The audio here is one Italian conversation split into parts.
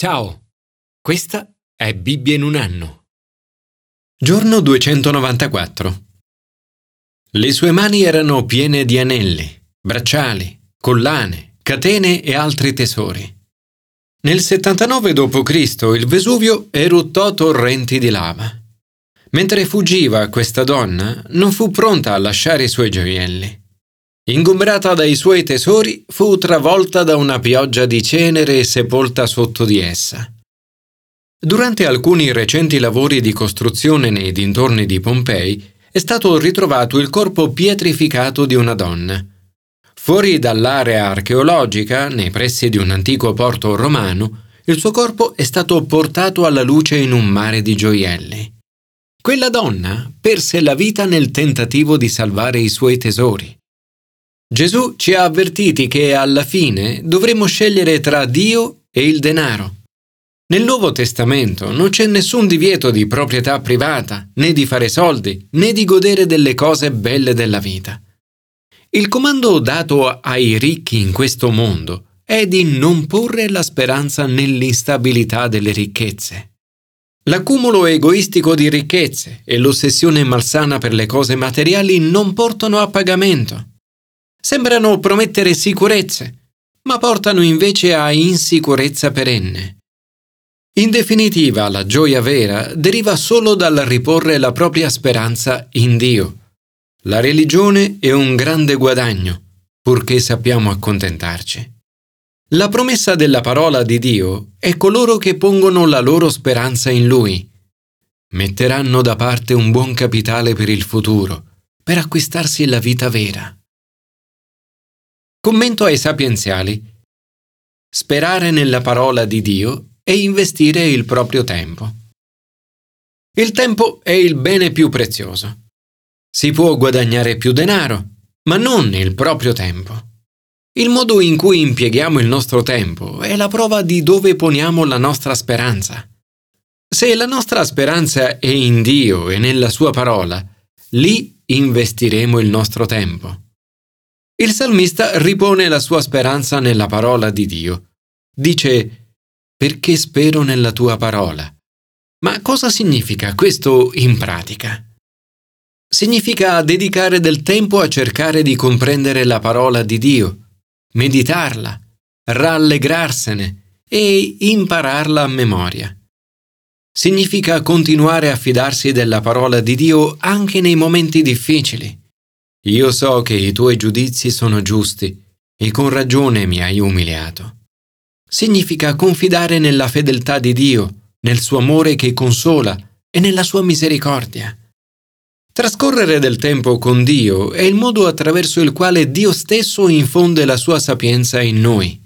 Ciao, questa è Bibbia in un anno. Giorno 294. Le sue mani erano piene di anelli, bracciali, collane, catene e altri tesori. Nel 79 d.C. il Vesuvio eruttò torrenti di lava. Mentre fuggiva questa donna, non fu pronta a lasciare i suoi gioielli. Ingombrata dai suoi tesori, fu travolta da una pioggia di cenere e sepolta sotto di essa. Durante alcuni recenti lavori di costruzione nei dintorni di Pompei è stato ritrovato il corpo pietrificato di una donna. Fuori dall'area archeologica, nei pressi di un antico porto romano, il suo corpo è stato portato alla luce in un mare di gioielli. Quella donna perse la vita nel tentativo di salvare i suoi tesori. Gesù ci ha avvertiti che alla fine dovremo scegliere tra Dio e il denaro. Nel Nuovo Testamento non c'è nessun divieto di proprietà privata, né di fare soldi, né di godere delle cose belle della vita. Il comando dato ai ricchi in questo mondo è di non porre la speranza nell'instabilità delle ricchezze. L'accumulo egoistico di ricchezze e l'ossessione malsana per le cose materiali non portano a pagamento. Sembrano promettere sicurezze, ma portano invece a insicurezza perenne. In definitiva, la gioia vera deriva solo dal riporre la propria speranza in Dio. La religione è un grande guadagno, purché sappiamo accontentarci. La promessa della parola di Dio è coloro che pongono la loro speranza in Lui. Metteranno da parte un buon capitale per il futuro, per acquistarsi la vita vera. Commento ai sapienziali. Sperare nella parola di Dio e investire il proprio tempo. Il tempo è il bene più prezioso. Si può guadagnare più denaro, ma non il proprio tempo. Il modo in cui impieghiamo il nostro tempo è la prova di dove poniamo la nostra speranza. Se la nostra speranza è in Dio e nella Sua parola, lì investiremo il nostro tempo. Il salmista ripone la sua speranza nella parola di Dio. Dice, perché spero nella tua parola. Ma cosa significa questo in pratica? Significa dedicare del tempo a cercare di comprendere la parola di Dio, meditarla, rallegrarsene e impararla a memoria. Significa continuare a fidarsi della parola di Dio anche nei momenti difficili io so che i tuoi giudizi sono giusti e con ragione mi hai umiliato. Significa confidare nella fedeltà di Dio, nel suo amore che consola e nella sua misericordia. Trascorrere del tempo con Dio è il modo attraverso il quale Dio stesso infonde la sua sapienza in noi.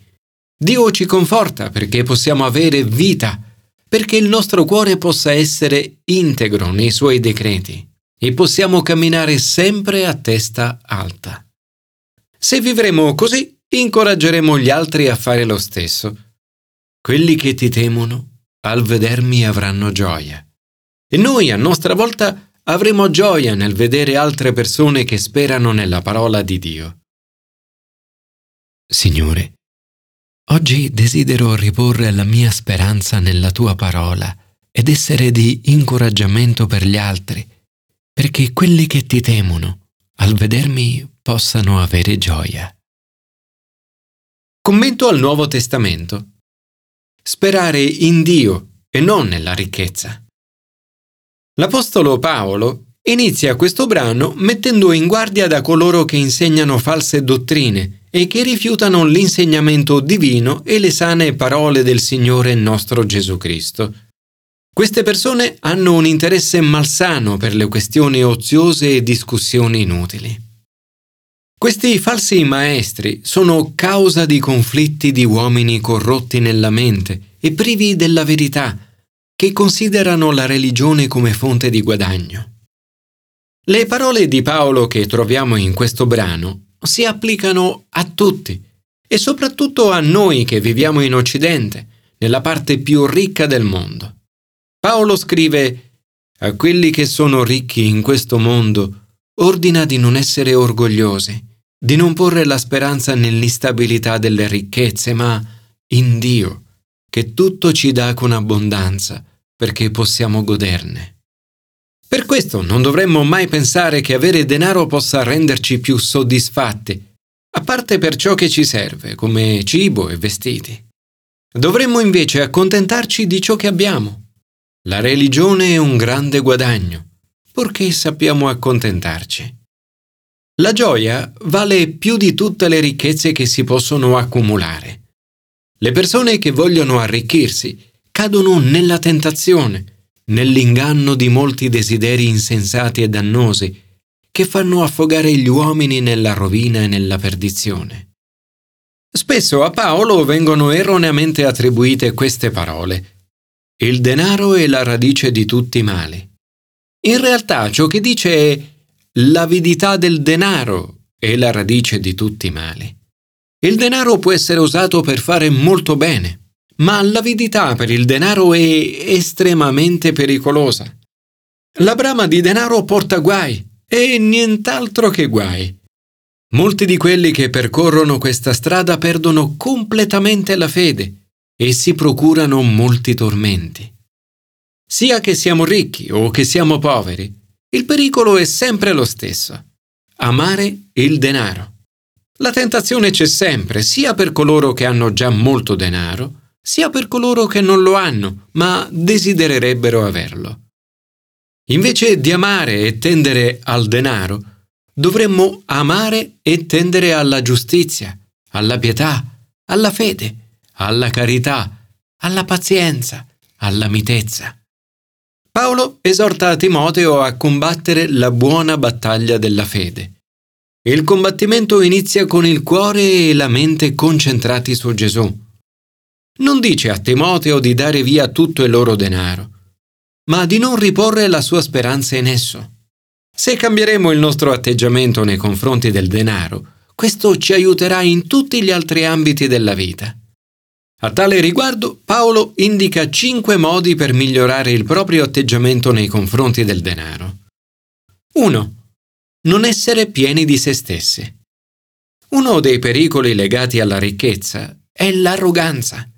Dio ci conforta perché possiamo avere vita, perché il nostro cuore possa essere integro nei suoi decreti e possiamo camminare sempre a testa alta. Se vivremo così, incoraggeremo gli altri a fare lo stesso. Quelli che ti temono, al vedermi avranno gioia. E noi, a nostra volta, avremo gioia nel vedere altre persone che sperano nella parola di Dio. Signore, oggi desidero riporre la mia speranza nella tua parola ed essere di incoraggiamento per gli altri perché quelli che ti temono, al vedermi, possano avere gioia. Commento al Nuovo Testamento. Sperare in Dio e non nella ricchezza. L'Apostolo Paolo inizia questo brano mettendo in guardia da coloro che insegnano false dottrine e che rifiutano l'insegnamento divino e le sane parole del Signore nostro Gesù Cristo. Queste persone hanno un interesse malsano per le questioni oziose e discussioni inutili. Questi falsi maestri sono causa di conflitti di uomini corrotti nella mente e privi della verità, che considerano la religione come fonte di guadagno. Le parole di Paolo che troviamo in questo brano si applicano a tutti e soprattutto a noi che viviamo in Occidente, nella parte più ricca del mondo. Paolo scrive a quelli che sono ricchi in questo mondo, ordina di non essere orgogliosi, di non porre la speranza nell'instabilità delle ricchezze, ma in Dio, che tutto ci dà con abbondanza perché possiamo goderne. Per questo non dovremmo mai pensare che avere denaro possa renderci più soddisfatti, a parte per ciò che ci serve, come cibo e vestiti. Dovremmo invece accontentarci di ciò che abbiamo. La religione è un grande guadagno, purché sappiamo accontentarci. La gioia vale più di tutte le ricchezze che si possono accumulare. Le persone che vogliono arricchirsi cadono nella tentazione, nell'inganno di molti desideri insensati e dannosi, che fanno affogare gli uomini nella rovina e nella perdizione. Spesso a Paolo vengono erroneamente attribuite queste parole. Il denaro è la radice di tutti i mali. In realtà ciò che dice è l'avidità del denaro è la radice di tutti i mali. Il denaro può essere usato per fare molto bene, ma l'avidità per il denaro è estremamente pericolosa. La brama di denaro porta guai e nient'altro che guai. Molti di quelli che percorrono questa strada perdono completamente la fede e si procurano molti tormenti. Sia che siamo ricchi o che siamo poveri, il pericolo è sempre lo stesso. Amare il denaro. La tentazione c'è sempre, sia per coloro che hanno già molto denaro, sia per coloro che non lo hanno, ma desidererebbero averlo. Invece di amare e tendere al denaro, dovremmo amare e tendere alla giustizia, alla pietà, alla fede, alla carità, alla pazienza, alla mitezza. Paolo esorta Timoteo a combattere la buona battaglia della fede. Il combattimento inizia con il cuore e la mente concentrati su Gesù. Non dice a Timoteo di dare via tutto il loro denaro, ma di non riporre la sua speranza in esso. Se cambieremo il nostro atteggiamento nei confronti del denaro, questo ci aiuterà in tutti gli altri ambiti della vita. A tale riguardo, Paolo indica cinque modi per migliorare il proprio atteggiamento nei confronti del denaro. 1 non essere pieni di se stessi. Uno dei pericoli legati alla ricchezza è l'arroganza.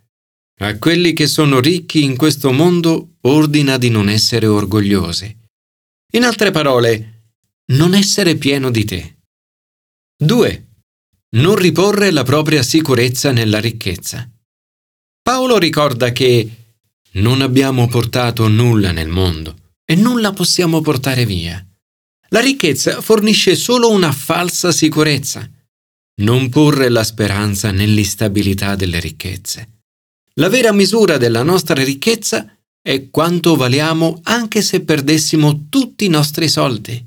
A quelli che sono ricchi in questo mondo ordina di non essere orgogliosi. In altre parole, non essere pieno di te. 2. Non riporre la propria sicurezza nella ricchezza. Paolo ricorda che non abbiamo portato nulla nel mondo e nulla possiamo portare via. La ricchezza fornisce solo una falsa sicurezza. Non porre la speranza nell'instabilità delle ricchezze. La vera misura della nostra ricchezza è quanto valiamo anche se perdessimo tutti i nostri soldi.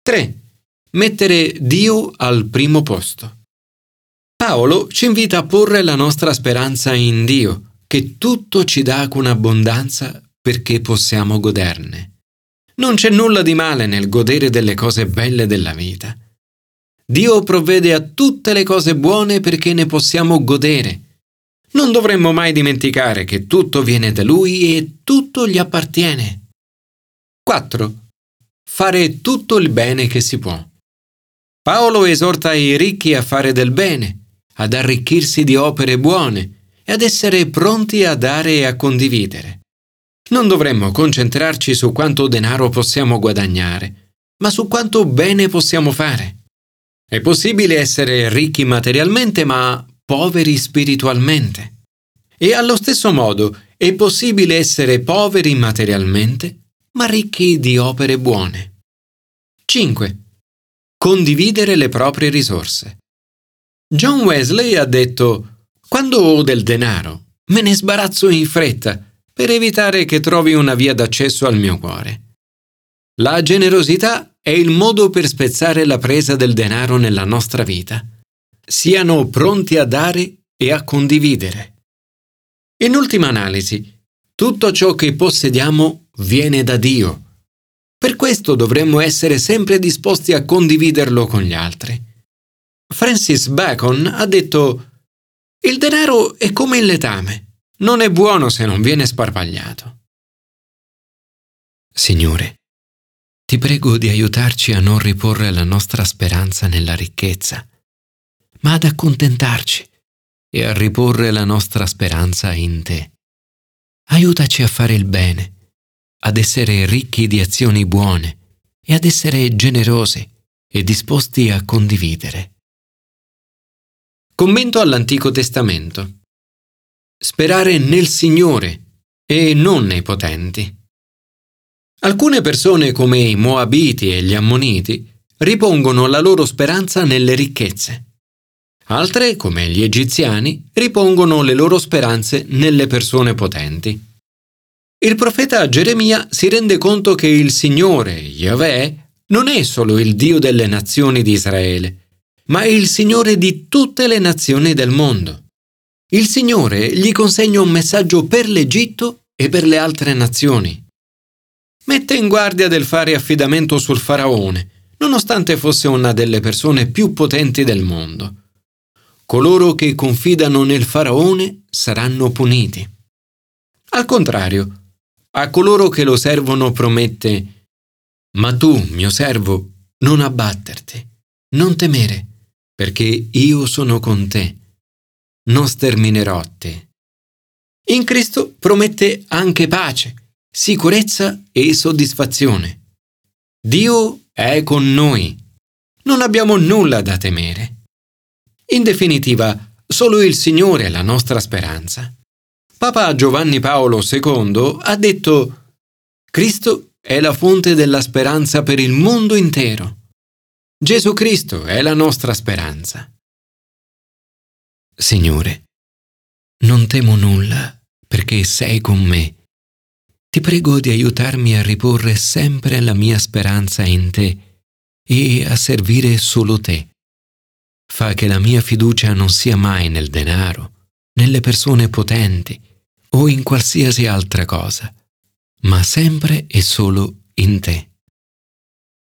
3. Mettere Dio al primo posto. Paolo ci invita a porre la nostra speranza in Dio, che tutto ci dà con abbondanza perché possiamo goderne. Non c'è nulla di male nel godere delle cose belle della vita. Dio provvede a tutte le cose buone perché ne possiamo godere. Non dovremmo mai dimenticare che tutto viene da Lui e tutto gli appartiene. 4. Fare tutto il bene che si può. Paolo esorta i ricchi a fare del bene, ad arricchirsi di opere buone e ad essere pronti a dare e a condividere. Non dovremmo concentrarci su quanto denaro possiamo guadagnare, ma su quanto bene possiamo fare. È possibile essere ricchi materialmente, ma poveri spiritualmente. E allo stesso modo è possibile essere poveri materialmente, ma ricchi di opere buone. 5. Condividere le proprie risorse. John Wesley ha detto, quando ho del denaro, me ne sbarazzo in fretta per evitare che trovi una via d'accesso al mio cuore. La generosità è il modo per spezzare la presa del denaro nella nostra vita. Siano pronti a dare e a condividere. In ultima analisi, tutto ciò che possediamo viene da Dio. Per questo dovremmo essere sempre disposti a condividerlo con gli altri. Francis Bacon ha detto Il denaro è come il letame non è buono se non viene sparpagliato. Signore, ti prego di aiutarci a non riporre la nostra speranza nella ricchezza, ma ad accontentarci e a riporre la nostra speranza in te. Aiutaci a fare il bene, ad essere ricchi di azioni buone e ad essere generosi e disposti a condividere. Commento all'Antico Testamento. Sperare nel Signore e non nei potenti. Alcune persone come i Moabiti e gli Ammoniti ripongono la loro speranza nelle ricchezze. Altre, come gli egiziani, ripongono le loro speranze nelle persone potenti. Il profeta Geremia si rende conto che il Signore, Yahweh, non è solo il Dio delle nazioni di Israele, ma è il Signore di tutte le nazioni del mondo. Il Signore gli consegna un messaggio per l'Egitto e per le altre nazioni. Mette in guardia del fare affidamento sul faraone, nonostante fosse una delle persone più potenti del mondo. Coloro che confidano nel faraone saranno puniti. Al contrario, a coloro che lo servono promette, ma tu, mio servo, non abbatterti, non temere, perché io sono con te, non sterminerò te. In Cristo promette anche pace, sicurezza e soddisfazione. Dio è con noi. Non abbiamo nulla da temere. In definitiva, solo il Signore è la nostra speranza. Papa Giovanni Paolo II ha detto Cristo è la fonte della speranza per il mondo intero. Gesù Cristo è la nostra speranza. Signore, non temo nulla perché sei con me ti prego di aiutarmi a riporre sempre la mia speranza in te e a servire solo te. Fa che la mia fiducia non sia mai nel denaro, nelle persone potenti o in qualsiasi altra cosa, ma sempre e solo in te.